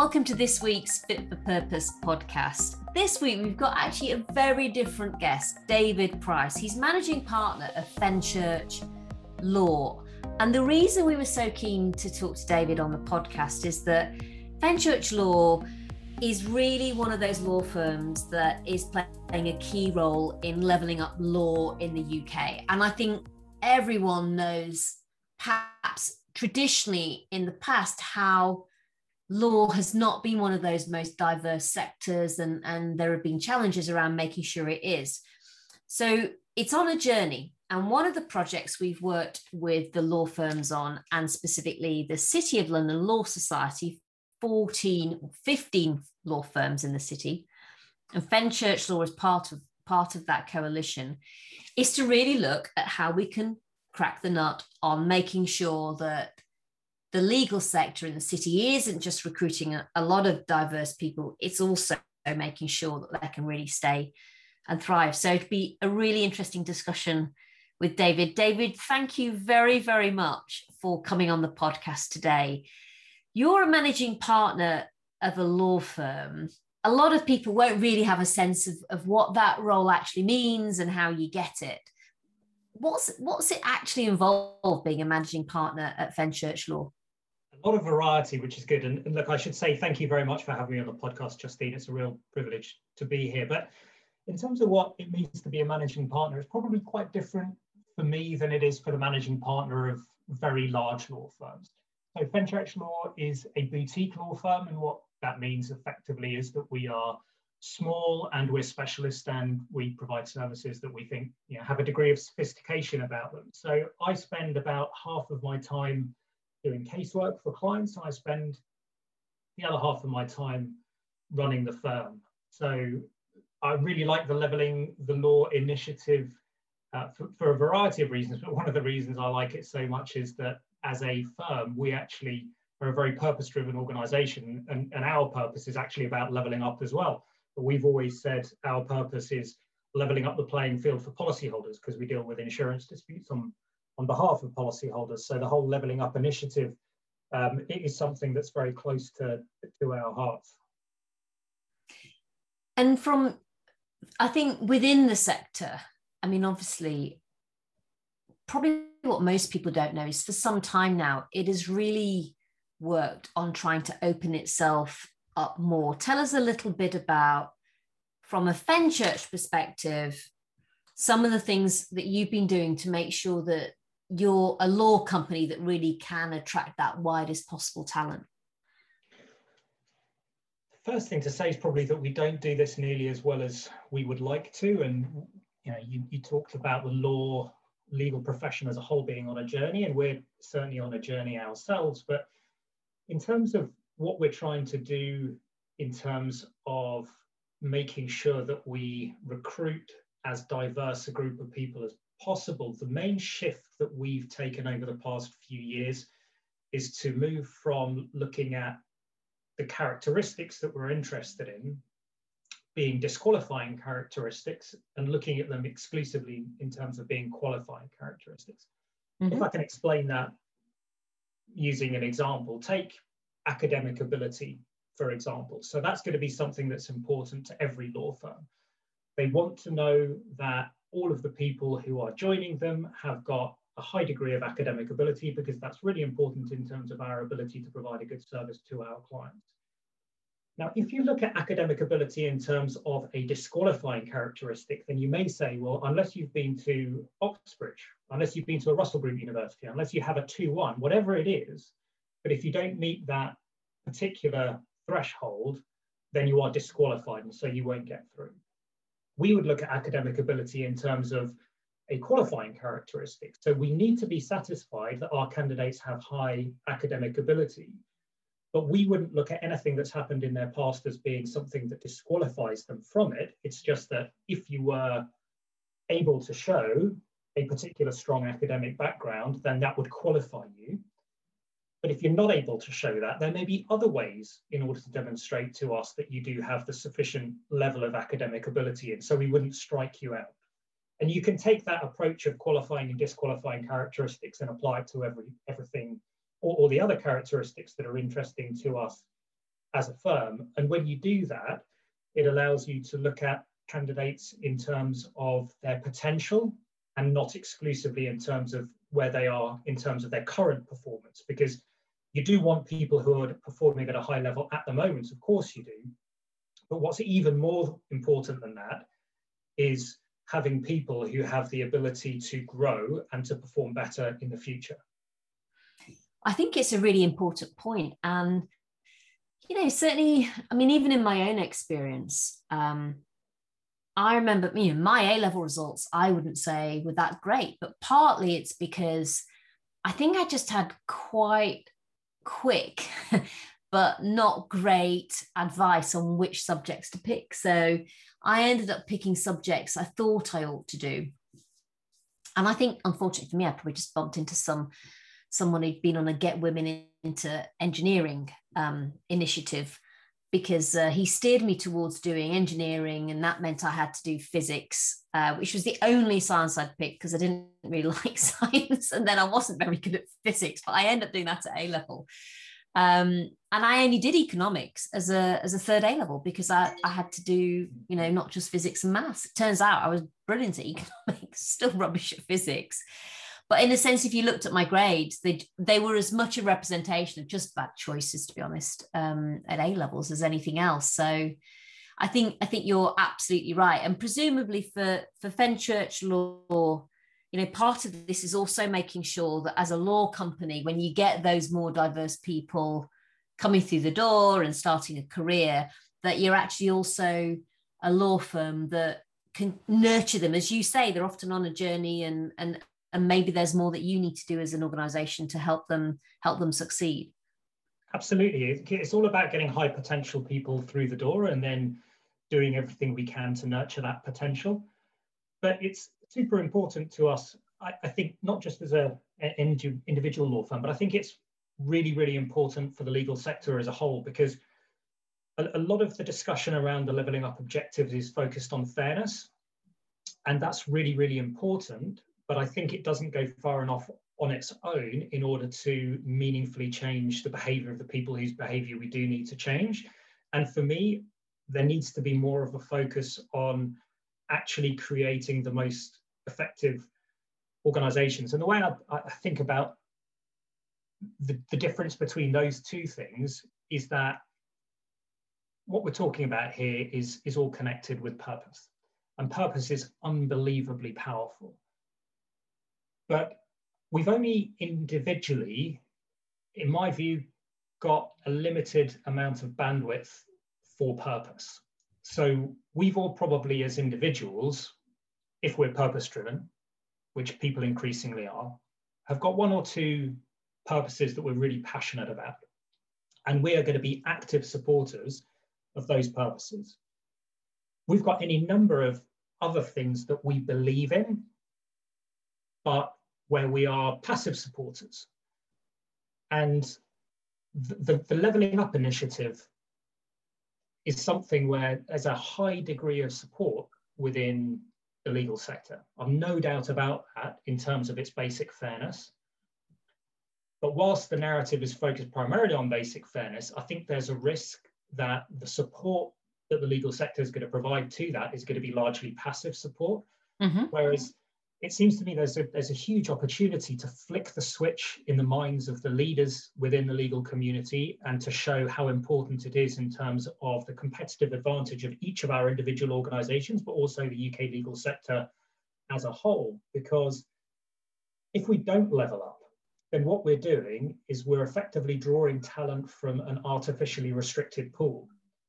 Welcome to this week's Fit for Purpose podcast. This week we've got actually a very different guest, David Price. He's managing partner of Fenchurch Law. And the reason we were so keen to talk to David on the podcast is that Fenchurch Law is really one of those law firms that is playing a key role in levelling up law in the UK. And I think everyone knows, perhaps traditionally in the past, how law has not been one of those most diverse sectors, and, and there have been challenges around making sure it is. So it's on a journey. And one of the projects we've worked with the law firms on, and specifically the City of London Law Society, 14 or 15 law firms in the city, and Fenchurch Law is part of part of that coalition, is to really look at how we can crack the nut on making sure that the legal sector in the city isn't just recruiting a, a lot of diverse people, it's also making sure that they can really stay and thrive. So it'd be a really interesting discussion with David. David, thank you very, very much for coming on the podcast today. You're a managing partner of a law firm. A lot of people won't really have a sense of, of what that role actually means and how you get it. What's what's it actually involved being a managing partner at Fenchurch Law? Lot of variety, which is good. And, and, look, I should say thank you very much for having me on the podcast, Justine. It's a real privilege to be here. But in terms of what it means to be a managing partner, it's probably quite different for me than it is for the managing partner of very large law firms. So Fenchurch Law is a boutique law firm, and what that means effectively is that we are small and we're specialist and we provide services that we think you know, have a degree of sophistication about them. So I spend about half of my time doing casework for clients. I spend the other half of my time running the firm. So I really like the leveling the law initiative uh, for, for, a variety of reasons. But one of the reasons I like it so much is that as a firm, we actually are a very purpose driven organization, and, and our purpose is actually about leveling up as well. But we've always said our purpose is leveling up the playing field for policyholders because we deal with insurance disputes on on behalf of policyholders. So the whole levelling up initiative um, is something that's very close to, to our hearts. And from, I think within the sector, I mean, obviously, probably what most people don't know is for some time now, it has really worked on trying to open itself up more. Tell us a little bit about, from a Fenchurch perspective, some of the things that you've been doing to make sure that you're a law company that really can attract that widest possible talent? First thing to say is probably that we don't do this nearly as well as we would like to. And you know, you, you talked about the law legal profession as a whole being on a journey, and we're certainly on a journey ourselves. But in terms of what we're trying to do in terms of making sure that we recruit as diverse a group of people as possible, the main shift that we've taken over the past few years is to move from looking at the characteristics that we're interested in being disqualifying characteristics and looking at them exclusively in terms of being qualifying characteristics. Mm-hmm. If I can explain that using an example, take academic ability, for example. So that's going to be something that's important to every law firm. They want to know that all of the people who are joining them have got a high degree of academic ability because that's really important in terms of our ability to provide a good service to our clients. Now, if you look at academic ability in terms of a disqualifying characteristic, then you may say, well, unless you've been to Oxbridge, unless you've been to a Russell Group University, unless you have a 2-1, whatever it is, but if you don't meet that particular threshold, then you are disqualified and so you won't get through we would look at academic ability in terms of a qualifying characteristic. So we need to be satisfied that our candidates have high academic ability, but we wouldn't look at anything that's happened in their past as being something that disqualifies them from it. It's just that if you were able to show a particular strong academic background, then that would qualify you. But if you're not able to show that, there may be other ways in order to demonstrate to us that you do have the sufficient level of academic ability and so we wouldn't strike you out. And you can take that approach of qualifying and disqualifying characteristics and apply it to every everything or, or the other characteristics that are interesting to us as a firm. And when you do that, it allows you to look at candidates in terms of their potential and not exclusively in terms of where they are in terms of their current performance. Because you do want people who are performing at a high level at the moment, of course you do. But what's even more important than that is having people who have the ability to grow and to perform better in the future. I think it's a really important point. And, you know, certainly, I mean, even in my own experience, um, I remember, you know, my A level results, I wouldn't say were that great, but partly it's because I think I just had quite quick, but not great advice on which subjects to pick. So I ended up picking subjects I thought I ought to do. And I think, unfortunately for me, I probably just bumped into some someone who'd been on a Get Women into Engineering um, initiative because uh, he steered me towards doing engineering, and that meant I had to do physics, uh, which was the only science I'd picked because I didn't really like science, and then I wasn't very good at physics. But I ended up doing that at A level, um, and I only did economics as a as a third A level because I, I had to do you know not just physics and maths. It turns out I was brilliant at economics, still rubbish at physics. But in a sense, if you looked at my grades, they they were as much a representation of just bad choices, to be honest, um, at A levels as anything else. So I think I think you're absolutely right. And presumably for for Fenchurch Law, you know, part of this is also making sure that as a law company, when you get those more diverse people coming through the door and starting a career, that you're actually also a law firm that can nurture them as you say they're often on a journey and and and maybe there's more that you need to do as an organization to help them help them succeed. Absolutely. It's all about getting high potential people through the door and then doing everything we can to nurture that potential. But it's super important to us i, I think not just as a an individual law firm but i think it's really really important for the legal sector as a whole because a, a lot of the discussion around the leveling up objectives is focused on fairness. And that's really really important but I think it doesn't go far enough on its own in order to meaningfully change the behavior of the people whose behavior we do need to change. And for me, there needs to be more of a focus on actually creating the most effective organizations. And the way I, I think about the, the difference between those two things is that what we're talking about here is, is all connected with purpose. And purpose is unbelievably powerful. But we've only individually, in my view, got a limited amount of bandwidth for purpose. So we've all probably, as individuals, if we're purpose driven, which people increasingly are, have got one or two purposes that we're really passionate about. And we are going to be active supporters of those purposes. We've got any number of other things that we believe in, but where we are passive supporters. And the, the, the levelling up initiative is something where there's a high degree of support within the legal sector. I've no doubt about that in terms of its basic fairness. But whilst the narrative is focused primarily on basic fairness, I think there's a risk that the support that the legal sector is going to provide to that is going to be largely passive support. Mm-hmm. Whereas it seems to me there's a, there's a huge opportunity to flick the switch in the minds of the leaders within the legal community and to show how important it is in terms of the competitive advantage of each of our individual organizations, but also the UK legal sector as a whole. Because if we don't level up, then what we're doing is we're effectively drawing talent from an artificially restricted pool.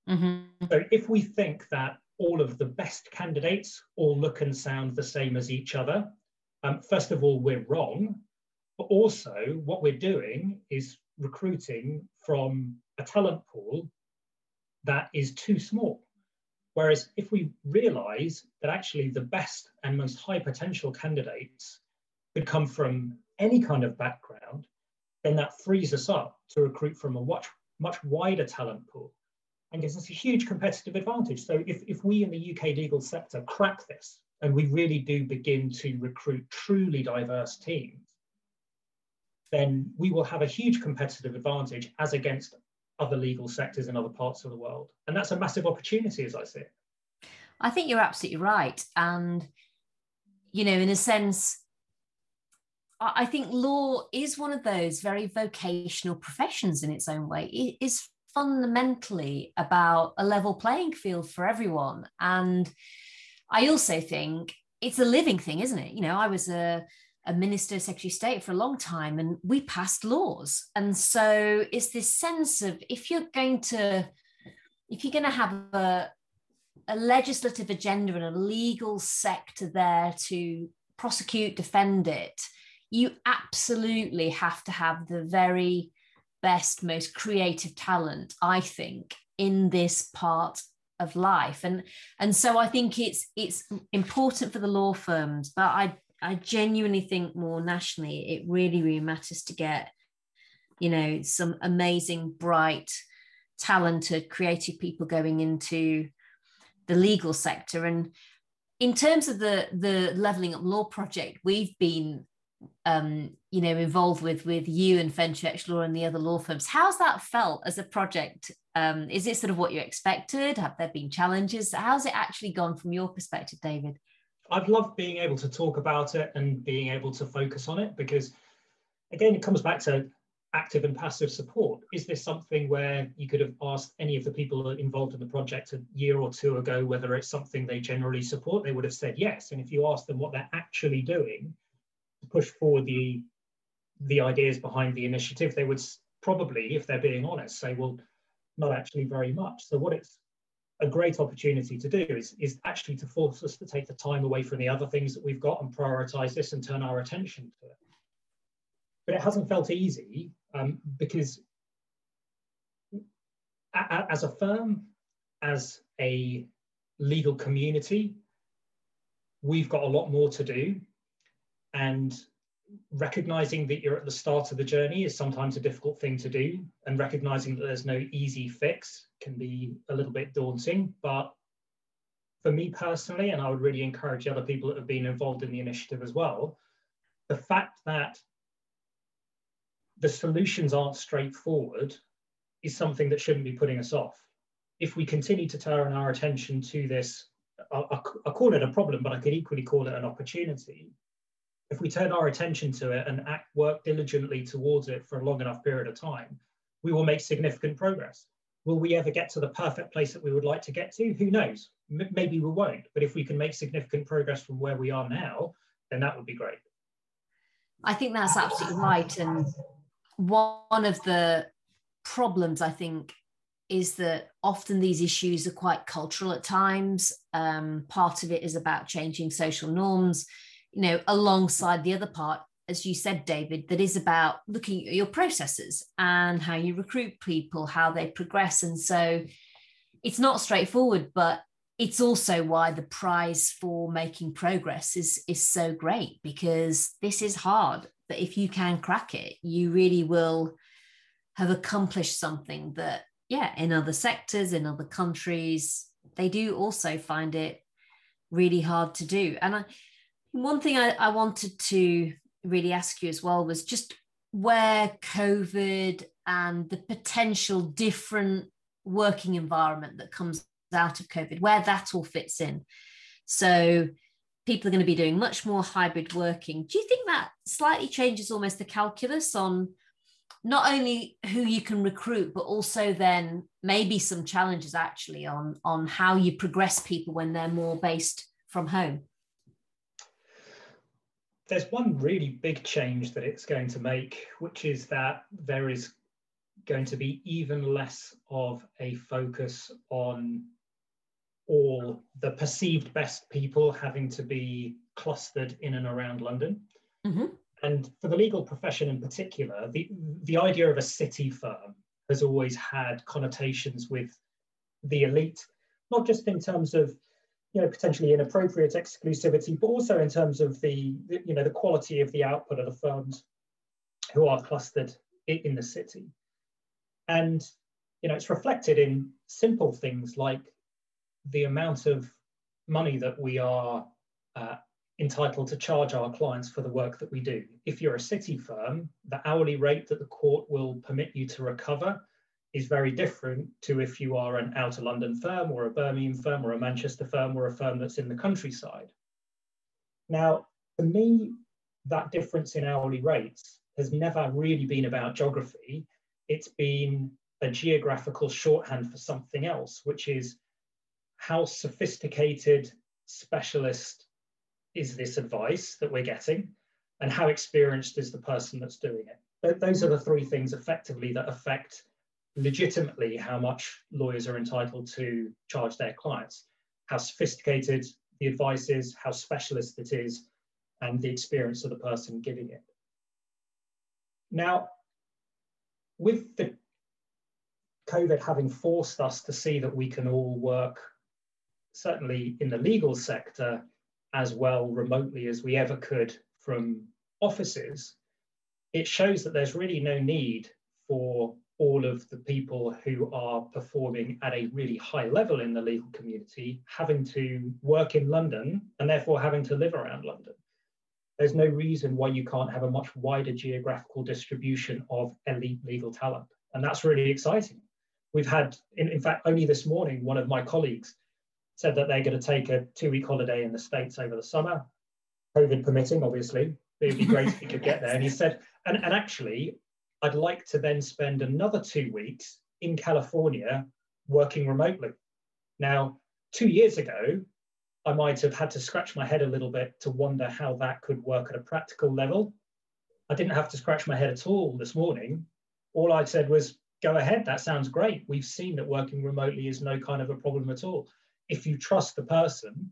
Mm-hmm. So if we think that all of the best candidates all look and sound the same as each other. Um, first of all, we're wrong, but also what we're doing is recruiting from a talent pool that is too small. Whereas if we realize that actually the best and most high potential candidates could come from any kind of background, then that frees us up to recruit from a much, much wider talent pool and gives us a huge competitive advantage. So if, if we in the UK legal sector crack this and we really do begin to recruit truly diverse teams, then we will have a huge competitive advantage as against other legal sectors in other parts of the world. And that's a massive opportunity as I see it. I think you're absolutely right. And, you know, in a sense, I think law is one of those very vocational professions in its own way. It is fundamentally about a level playing field for everyone. And I also think it's a living thing, isn't it? You know, I was a, a minister, secretary of state for a long time, and we passed laws. And so it's this sense of if you're going to, if you're going to have a, a legislative agenda and a legal sector there to prosecute, defend it, you absolutely have to have the very best, most creative talent, I think, in this part of life. And and so I think it's it's important for the law firms, but I I genuinely think more nationally, it really, really matters to get, you know, some amazing, bright, talented, creative people going into the legal sector. And in terms of the the leveling up law project, we've been um, you know, involved with with you and Fenchurch Law and the other law firms. How's that felt as a project? Um, is it sort of what you expected? Have there been challenges? How's it actually gone from your perspective, David? I've loved being able to talk about it and being able to focus on it because, again, it comes back to active and passive support. Is this something where you could have asked any of the people involved in the project a year or two ago whether it's something they generally support? They would have said yes. And if you ask them what they're actually doing, push forward the the ideas behind the initiative, they would probably, if they're being honest, say, well, not actually very much. So what it's a great opportunity to do is, is actually to force us to take the time away from the other things that we've got and prioritize this and turn our attention to it. But it hasn't felt easy um, because as a firm, as a legal community, we've got a lot more to do and recognizing that you're at the start of the journey is sometimes a difficult thing to do. And recognizing that there's no easy fix can be a little bit daunting. But for me personally and i would really encourage other people that have been involved in the initiative as well the fact that the solutions aren't straightforward is something that shouldn't be putting us off. If we continue to turn our attention to this I, I call it a problem but i could equally call it an opportunity if we turn our attention to it and act work diligently towards it for a long enough period of time, we will make significant progress. Will we ever get to the perfect place that we would like to get to? Who knows? M- maybe we won't. But if we can make significant progress from where we are now, then that would be great. I think that's absolutely right. And one of the problems, I think, is that often these issues are quite cultural at times. Um, part of it is about changing social norms you know, alongside the other part, as you said, David, that is about looking at your processes and how you recruit people, how they progress. And so it's not straightforward, but it's also why the prize for making progress is, is so great because this is hard. But if you can crack it, you really will have accomplished something that, yeah, in other sectors, in other countries, they do also find it really hard to do. And I, one thing I, I wanted to really ask you as well was just where COVID and the potential different working environment that comes out of COVID, where that all fits in. So people are going to be doing much more hybrid working. Do you think that slightly changes almost the calculus on not only who you can recruit, but also then maybe some challenges actually on, on how you progress people when they're more based from home? There's one really big change that it's going to make, which is that there is going to be even less of a focus on all the perceived best people having to be clustered in and around London. Mm-hmm. And for the legal profession in particular, the, the idea of a city firm has always had connotations with the elite, not just in terms of you know, potentially inappropriate exclusivity, but also in terms of the, you know, the quality of the output of the firms who are clustered in the city. And, you know, it's reflected in simple things like the amount of money that we are uh, entitled to charge our clients for the work that we do. If you're a city firm, the hourly rate that the court will permit you to recover is very different to if you are an outer London firm or a Birmingham firm or a Manchester firm or a firm that's in the countryside. Now, for me, that difference in hourly rates has never really been about geography. It's been a geographical shorthand for something else, which is how sophisticated specialist is this advice that we're getting and how experienced is the person that's doing it. Those are the three things effectively that affect legitimately how much lawyers are entitled to charge their clients, how sophisticated the advice is, how specialist it is, and the experience of the person giving it. Now, with the COVID having forced us to see that we can all work, certainly in the legal sector, as well remotely as we ever could from offices, it shows that there's really no need for all of the people who are performing at a really high level in the legal community having to work in London and therefore having to live around London. There's no reason why you can't have a much wider geographical distribution of elite legal talent. And that's really exciting. We've had, in, in fact, only this morning, one of my colleagues said that they're going to take a two week holiday in the States over the summer, COVID permitting, obviously. It would be great if he could get there. And he said, and, and actually, I'd like to then spend another two weeks in California working remotely. Now, two years ago, I might have had to scratch my head a little bit to wonder how that could work at a practical level. I didn't have to scratch my head at all this morning. All I said was, go ahead, that sounds great. We've seen that working remotely is no kind of a problem at all. If you trust the person,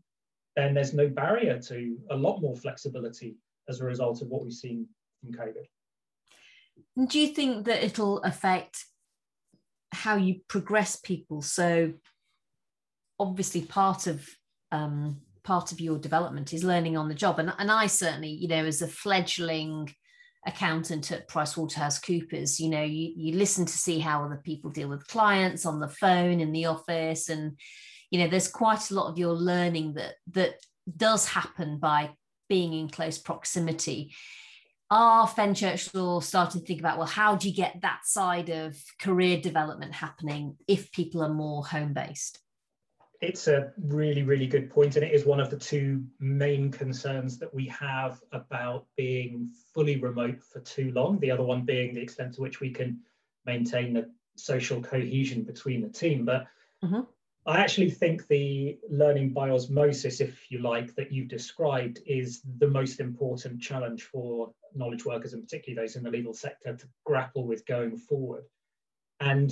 then there's no barrier to a lot more flexibility as a result of what we've seen from COVID. Do you think that it'll affect how you progress people? So, obviously, part of um, part of your development is learning on the job, and and I certainly, you know, as a fledgling accountant at PricewaterhouseCoopers, you know, you, you listen to see how other people deal with clients on the phone in the office. And, you know, there's quite a lot of your learning that that does happen by being in close proximity. Are Fenchurch Law starting to think about, well, how do you get that side of career development happening if people are more home based? it's a really, really good point, and it is one of the two main concerns that we have about being fully remote for too long. The other one being the extent to which we can maintain the social cohesion between the team. But mm-hmm. I actually think the learning by osmosis, if you like, that you've described is the most important challenge for knowledge workers, and particularly those in the legal sector, to grapple with going forward. And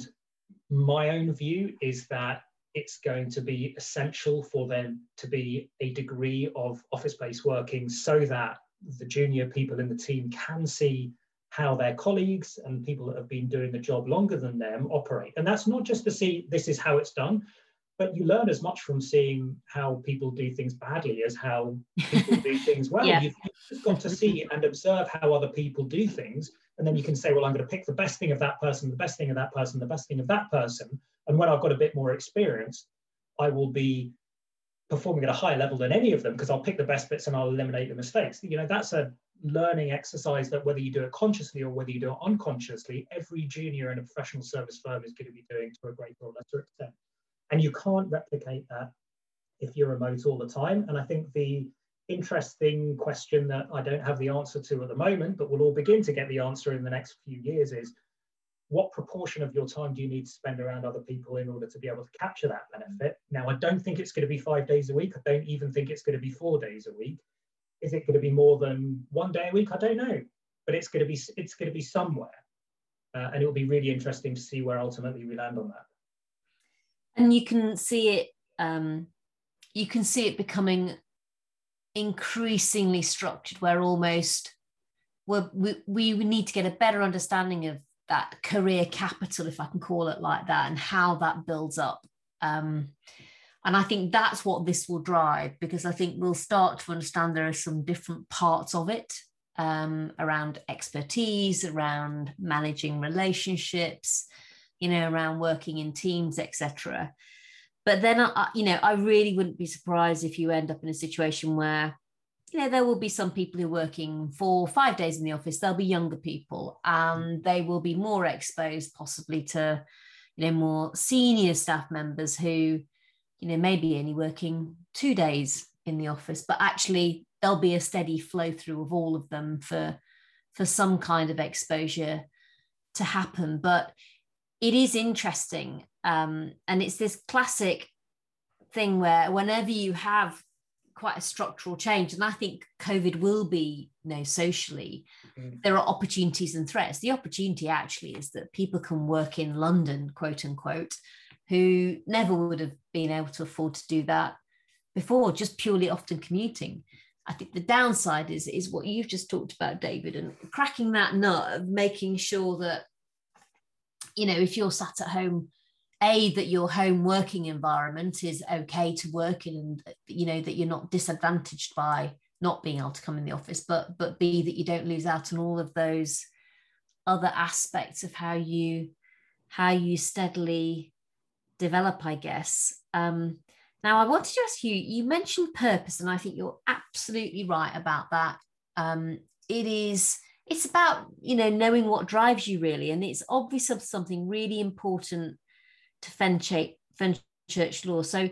my own view is that it's going to be essential for them to be a degree of office-based working so that the junior people in the team can see how their colleagues and people that have been doing the job longer than them operate. And that's not just to see this is how it's done, but you learn as much from seeing how people do things badly as how people do things well. Yeah. You've, you've got to see and observe how other people do things. And then you can say, well, I'm going to pick the best thing of that person, the best thing of that person, the best thing of that person. And when I've got a bit more experience, I will be performing at a higher level than any of them because I'll pick the best bits and I'll eliminate the mistakes. You know, that's a learning exercise that whether you do it consciously or whether you do it unconsciously, every junior in a professional service firm is going to be doing to a greater or lesser extent. And you can't replicate that if you're remote all the time. And I think the interesting question that I don't have the answer to at the moment, but we'll all begin to get the answer in the next few years is what proportion of your time do you need to spend around other people in order to be able to capture that benefit? Now, I don't think it's going to be five days a week. I don't even think it's going to be four days a week. Is it going to be more than one day a week? I don't know, but it's going to be it's going to be somewhere, uh, and it will be really interesting to see where ultimately we land on that and you can see it um, you can see it becoming increasingly structured where almost we we need to get a better understanding of that career capital if i can call it like that and how that builds up. Um, and i think that's what this will drive because i think we'll start to understand there are some different parts of it um, around expertise around managing relationships you know, around working in teams, etc. But then, I, you know, I really wouldn't be surprised if you end up in a situation where, you know, there will be some people who are working for five days in the office. There'll be younger people, and mm. they will be more exposed, possibly to you know, more senior staff members who, you know, maybe only working two days in the office, but actually there'll be a steady flow through of all of them for for some kind of exposure to happen. But it is interesting, um, and it's this classic thing where whenever you have quite a structural change, and I think COVID will be, you know, socially, mm. there are opportunities and threats. The opportunity actually is that people can work in London, quote unquote, who never would have been able to afford to do that before, just purely often commuting. I think the downside is is what you've just talked about, David, and cracking that nut of making sure that, you know, if you're sat at home, a that your home working environment is okay to work in, and you know that you're not disadvantaged by not being able to come in the office, but but b that you don't lose out on all of those other aspects of how you how you steadily develop, I guess. Um, now, I wanted to ask you, you mentioned purpose, and I think you're absolutely right about that. Um, it is, it's about, you know, knowing what drives you really. And it's obvious something really important to Fenchurch law. So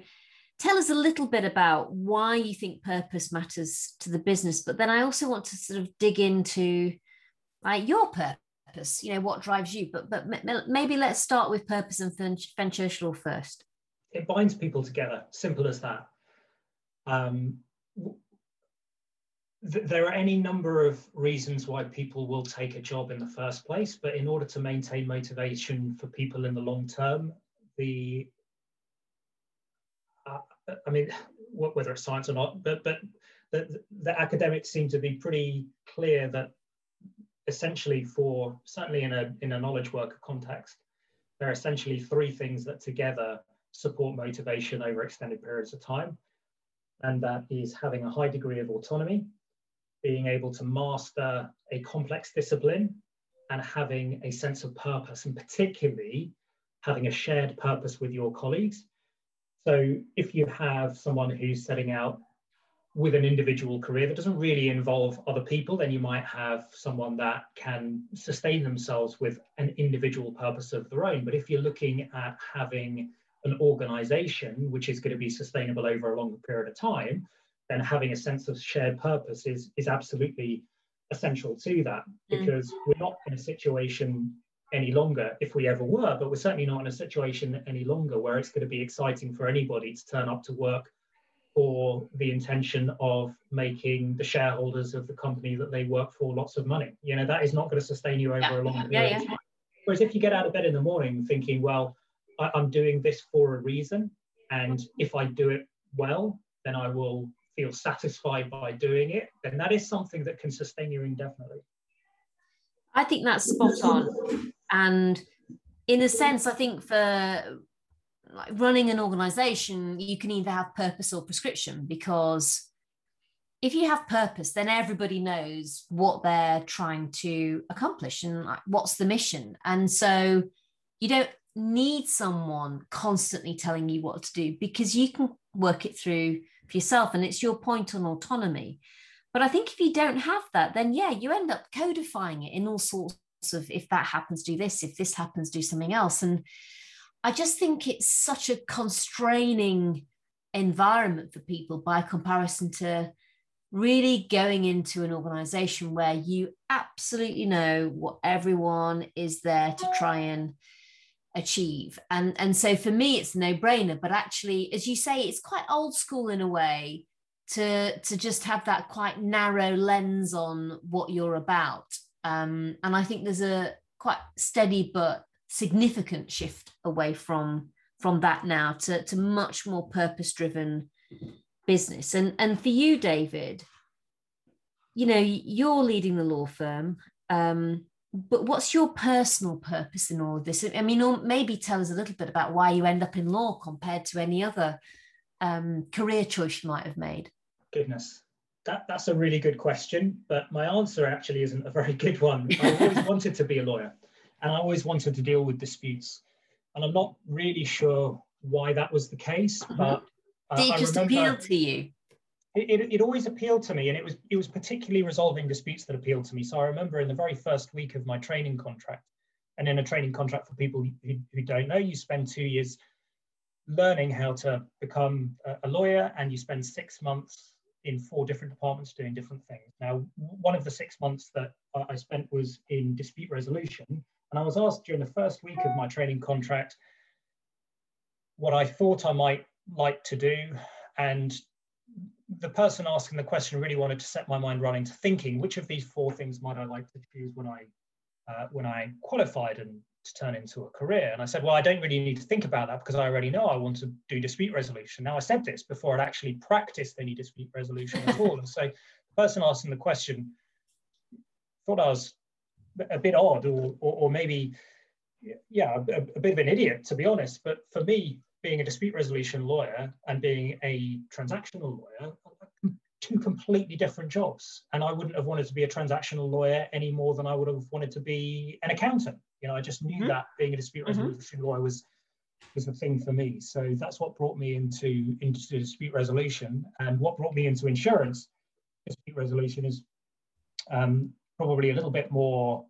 tell us a little bit about why you think purpose matters to the business. But then I also want to sort of dig into like your purpose, you know, what drives you. But but maybe let's start with purpose and Fenchurch law first it binds people together. Simple as that. Um, th- there are any number of reasons why people will take a job in the first place, but in order to maintain motivation for people in the long term, the uh, I mean, whether it's science or not, but but the, the academics seem to be pretty clear that essentially for certainly in a in a knowledge worker context, there are essentially three things that together support motivation over extended periods of time. And that is having a high degree of autonomy, being able to master a complex discipline, and having a sense of purpose, and particularly having a shared purpose with your colleagues. So if you have someone who's setting out with an individual career that doesn't really involve other people, then you might have someone that can sustain themselves with an individual purpose of their own. But if you're looking at having an organization which is going to be sustainable over a longer period of time, then having a sense of shared purpose is, is absolutely essential to that mm. because mm. we're not in a situation any longer if we ever were, but we're certainly not in a situation any longer where it's going to be exciting for anybody to turn up to work for the intention of making the shareholders of the company that they work for lots of money. You know, that is not going to sustain you over yeah. a long period yeah, yeah. Whereas if you get out of bed in the morning thinking, well, I, I'm doing this for a reason. And if I do it well, then I will feel satisfied by doing it. then that is something that can sustain you indefinitely. I think that's spot on. And in a sense, I think for like running an organization, you can either have purpose or prescription because if you have purpose, then everybody knows what they're trying to accomplish and like, what's the mission. And so you don't need someone constantly telling you what to do because you can work it through for yourself and it's your point on autonomy. But i think if you don't have that then yeah you end up codifying it in all sorts of if that happens do this if this happens do something else. And i just think it's such a constraining environment for people by comparison to really going into an organization where you absolutely know what everyone is there to try and achieve. And and so for me it's a no-brainer but actually as you say it's quite old school in a way to to just have that quite narrow lens on what you're about. Um, and i think there's a quite steady but significant shift away from from that now to, to much more purpose driven business. And and for you david you know you're leading the law firm. Um, but what's your personal purpose in all of this? I mean, or maybe tell us a little bit about why you end up in law compared to any other um, career choice you might have made. Goodness, that, that's a really good question, but my answer actually isn't a very good one. I always wanted to be a lawyer and I always wanted to deal with disputes. And I'm not really sure why that was the case, mm-hmm. but uh, Did it just appeal to you? It, it, always appealed to me and it was it was particularly resolving disputes that appealed to me so i remember in the very first week of my training contract And in a training contract for people who, who don't know, you spend two years learning how to become a lawyer and you spend six months in four different departments doing different things. Now, one of the six months that I spent was in dispute resolution. And I was asked during the first week of my training contract what I thought I might like to do. And the person asking the question really wanted to set my mind running to thinking which of these four things might I like to choose when I uh, when I qualified and to turn into a career. And I said, well, I don't really need to think about that because I already know I want to do dispute resolution. Now I said this before I'd actually practiced any dispute resolution at all. And so the person asking the question thought I was a bit odd or, or, or maybe, yeah, a, a bit of an idiot, to be honest. But for me, being a dispute resolution lawyer and being a transactional lawyer, two completely different jobs. And I wouldn't have wanted to be a transactional lawyer any more than I would have wanted to be an accountant. You know, I just knew mm-hmm. that being a dispute mm-hmm. resolution mm-hmm. lawyer was was a thing for me. So that's what brought me into into dispute resolution. And what brought me into insurance dispute resolution is um, probably a little bit more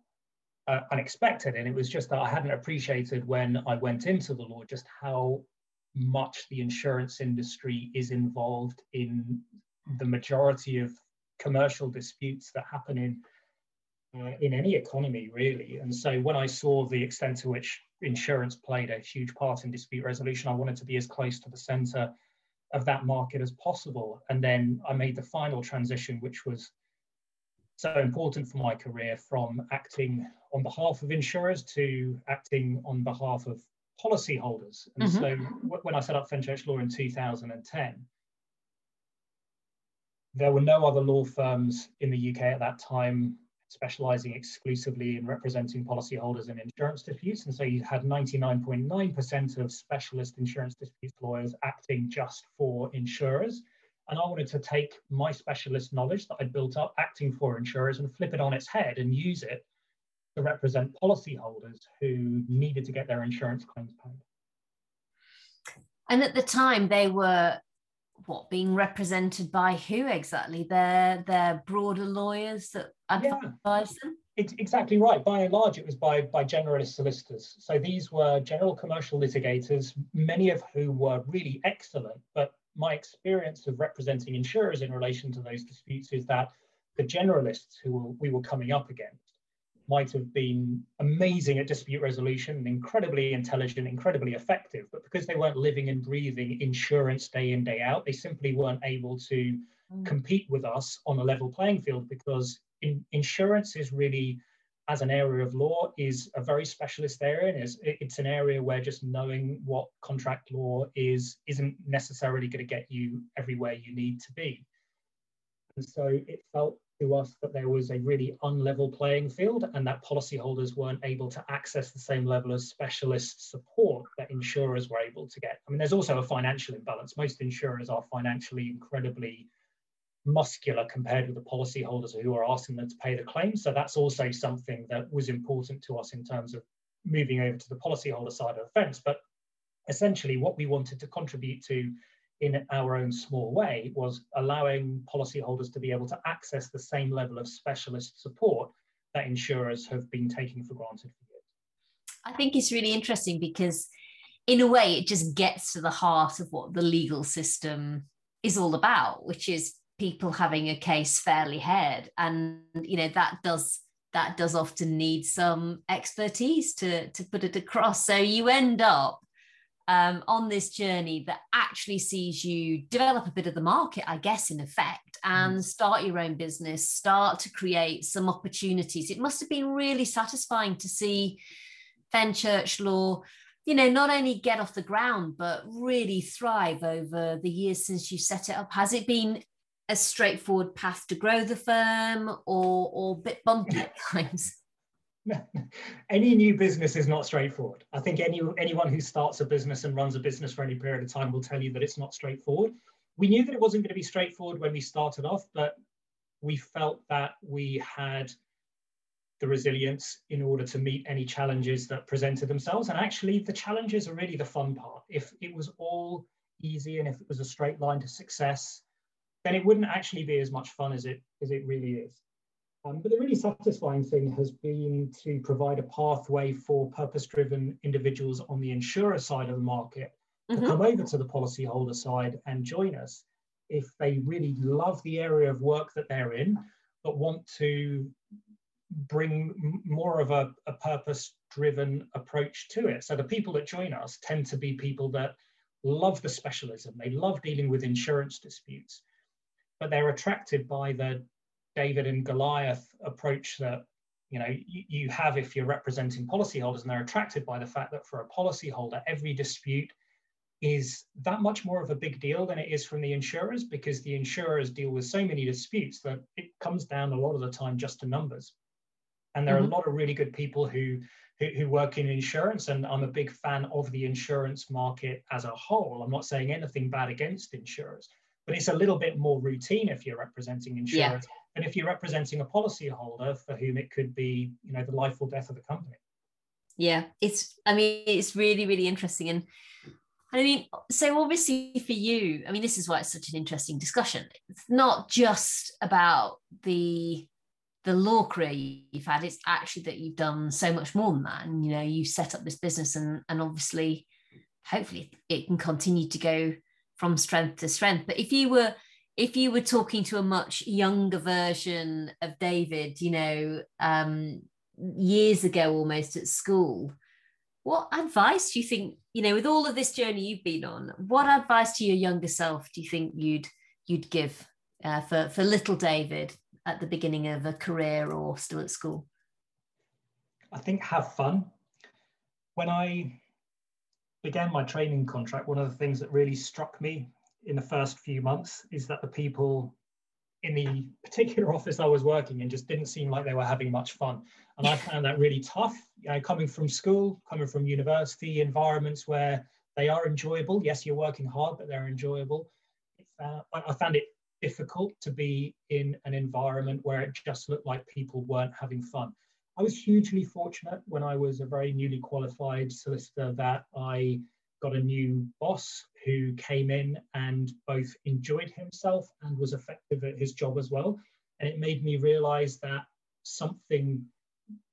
uh, unexpected. And it was just that I hadn't appreciated when I went into the law just how much the insurance industry is involved in the majority of commercial disputes that happen in uh, in any economy really. And so when i saw the extent to which insurance played a huge part in dispute resolution i wanted to be as close to the center of that market as possible. And then i made the final transition which was so important for my career from acting on behalf of insurers to acting on behalf of policyholders and mm-hmm. so w- when i set up fenchurch law in 2010 there were no other law firms in the UK at that time specializing exclusively in representing policyholders in insurance disputes. And so you had 99.9% of specialist insurance disputes lawyers acting just for insurers. And I wanted to take my specialist knowledge that I'd built up acting for insurers and flip it on its head and use it to represent policyholders who needed to get their insurance claims paid. And at the time, they were what being represented by who exactly? Their their broader lawyers that advise yeah. them. It's exactly right. By and large, it was by by generalist solicitors. So these were general commercial litigators, many of whom were really excellent. But my experience of representing insurers in relation to those disputes is that the generalists who we were coming up against might have been amazing at dispute resolution incredibly intelligent, incredibly effective, but because they weren't living and breathing insurance day in, day out, they simply weren't able to mm. compete with us on a level playing field because in, insurance is really, as an area of law, is a very specialist area. And it's, it's an area where just knowing what contract law is isn't necessarily going to get you everywhere you need to be. And so it felt to us that there was a really unlevel playing field and that policyholders weren't able to access the same level of specialist support that insurers were able to get. I mean, there's also a financial imbalance. Most insurers are financially incredibly muscular compared with the policyholders who are asking them to pay the claims. So that's also something that was important to us in terms of moving over to the policyholder side of the fence. But essentially, what we wanted to contribute to in our own small way was allowing policyholders to be able to access the same level of specialist support that insurers have been taking for granted for years. I think it's really interesting because, in a way, it just gets to the heart of what the legal system is all about, which is people having a case fairly heard, and you know that does that does often need some expertise to to put it across. So you end up um, on this journey that actually sees you develop a bit of the market, I guess, in effect, and start your own business, start to create some opportunities. It must have been really satisfying to see Fenchurch Law, you know, not only get off the ground, but really thrive over the years since you set it up. Has it been a straightforward path to grow the firm or, or a bit bumpy at times? any new business is not straightforward. I think any anyone who starts a business and runs a business for any period of time will tell you that it's not straightforward. We knew that it wasn't going to be straightforward when we started off, but we felt that we had the resilience in order to meet any challenges that presented themselves. And actually, the challenges are really the fun part. If it was all easy and if it was a straight line to success, then it wouldn't actually be as much fun as it as it really is. Um, but the really satisfying thing has been to provide a pathway for purpose-driven individuals on the insurer side of the market mm-hmm. to come over to the policyholder side and join us if they really love the area of work that they're in, but want to bring more of a, a purpose driven approach to it. So the people that join us tend to be people that love the specialism, they love dealing with insurance disputes, but they're attracted by the David and Goliath approach that you know you, you have if you're representing policyholders, and they're attracted by the fact that for a policyholder, every dispute is that much more of a big deal than it is from the insurers because the insurers deal with so many disputes that it comes down a lot of the time just to numbers. And there mm-hmm. are a lot of really good people who, who, who work in insurance, and I'm a big fan of the insurance market as a whole. I'm not saying anything bad against insurers, but it's a little bit more routine if you're representing insurers. Yeah. And if you're representing a policyholder for whom it could be, you know, the life or death of the company. Yeah, it's I mean, it's really, really interesting. And I mean, so obviously for you, I mean, this is why it's such an interesting discussion. It's not just about the the law career you've had, it's actually that you've done so much more than that. And you know, you set up this business and and obviously hopefully it can continue to go from strength to strength. But if you were if you were talking to a much younger version of David, you know, um, years ago almost at school, what advice do you think you know with all of this journey you've been on what advice to your younger self do you think you'd you'd give uh, for for little david at the beginning of a career or still at school? I think have fun. When i began my training contract one of the things that really struck me in the first few months is that the people in the particular office I was working in just didn't seem like they were having much fun. And I found that really tough, you know, coming from school, coming from university environments where they are enjoyable. Yes, you're working hard, but they're enjoyable. Uh, I found it difficult to be in an environment where it just looked like people weren't having fun. I was hugely fortunate when I was a very newly qualified solicitor that I got a new boss who came in and both enjoyed himself and was effective at his job as well. And it made me realize that something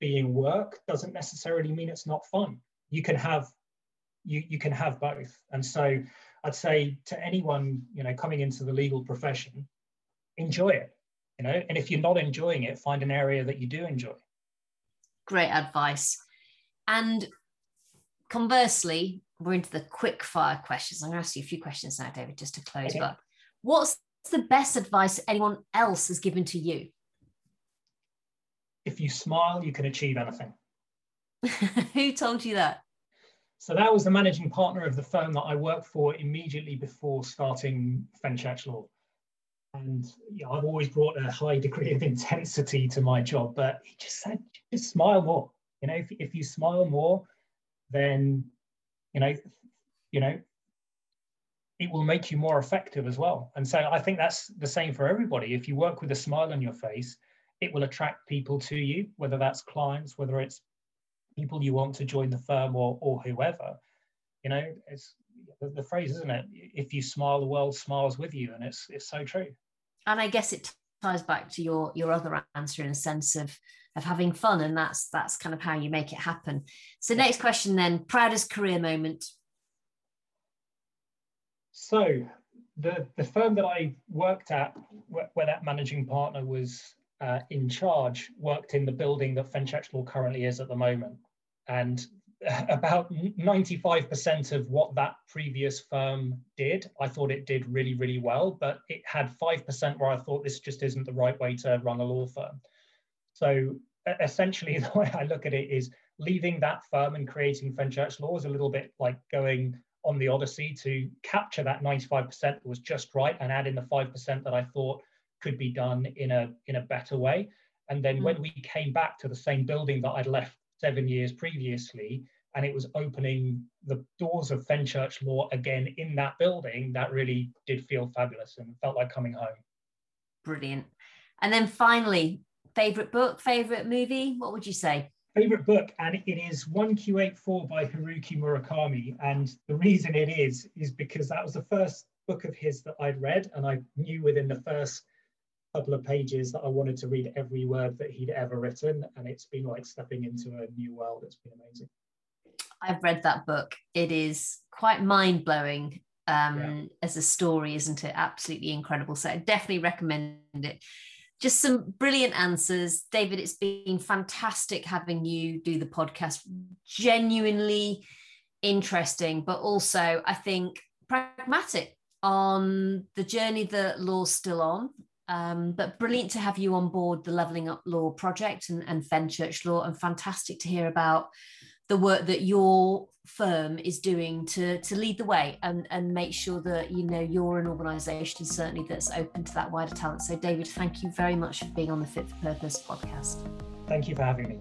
being work doesn't necessarily mean it's not fun. You can have you, you can have both. And so I'd say to anyone, you know, coming into the legal profession, enjoy it. You know, and if you're not enjoying it, find an area that you do enjoy. Great advice. And conversely, we're into the quick fire questions. I'm going to ask you a few questions now, David, just to close. Okay. But what's the best advice anyone else has given to you? If you smile, you can achieve anything. Who told you that? So that was the managing partner of the firm that I worked for immediately before starting Fenchurch Law. And yeah, I've always brought a high degree of intensity to my job, but he just said, just smile more. You know, if, if you smile more, then you know, you know, it will make you more effective as well. And so I think that's the same for everybody. If you work with a smile on your face, it will attract people to you, whether that's clients, whether it's people you want to join the firm or or whoever. You know, it's the, the phrase, isn't it? If you smile, the world smiles with you, and it's it's so true. And I guess it ties back to your your other answer in a sense of of having fun and that's that's kind of how you make it happen. So next question then proudest career moment. So the the firm that i worked at where, where that managing partner was uh, in charge worked in the building that fenchurch law currently is at the moment. And about 95% of what that previous firm did, I thought it did really, really well, but it had 5% where I thought this just isn't the right way to run a law firm. So essentially, the way I look at it is leaving that firm and creating Fenchurch Law is a little bit like going on the Odyssey to capture that 95% that was just right and add in the 5% that I thought could be done in a in a better way. And then mm. when we came back to the same building that I'd left seven years previously, and it was opening the doors of Fenchurch Law again in that building, that really did feel fabulous and felt like coming home. Brilliant. And then finally, favorite book, favorite movie? What would you say? Favorite book, and it is 1Q84 by Haruki Murakami. And the reason it is, is because that was the first book of his that I'd read, and I knew within the first couple of pages that I wanted to read every word that he'd ever written. And it's been like stepping into a new world. It's been amazing. I've read that book. It is quite mind blowing um, yeah. as a story, isn't it? Absolutely incredible. So I definitely recommend it. Just some brilliant answers. David, it's been fantastic having you do the podcast. Genuinely interesting, but also I think pragmatic on the journey that law's still on. Um, but brilliant to have you on board the Levelling Up Law project and, and Fenchurch Law, and fantastic to hear about the work that your firm is doing to to lead the way and and make sure that you know you're an organization certainly that's open to that wider talent. So david thank you very much for being on the fit for purpose podcast. Thank you for having me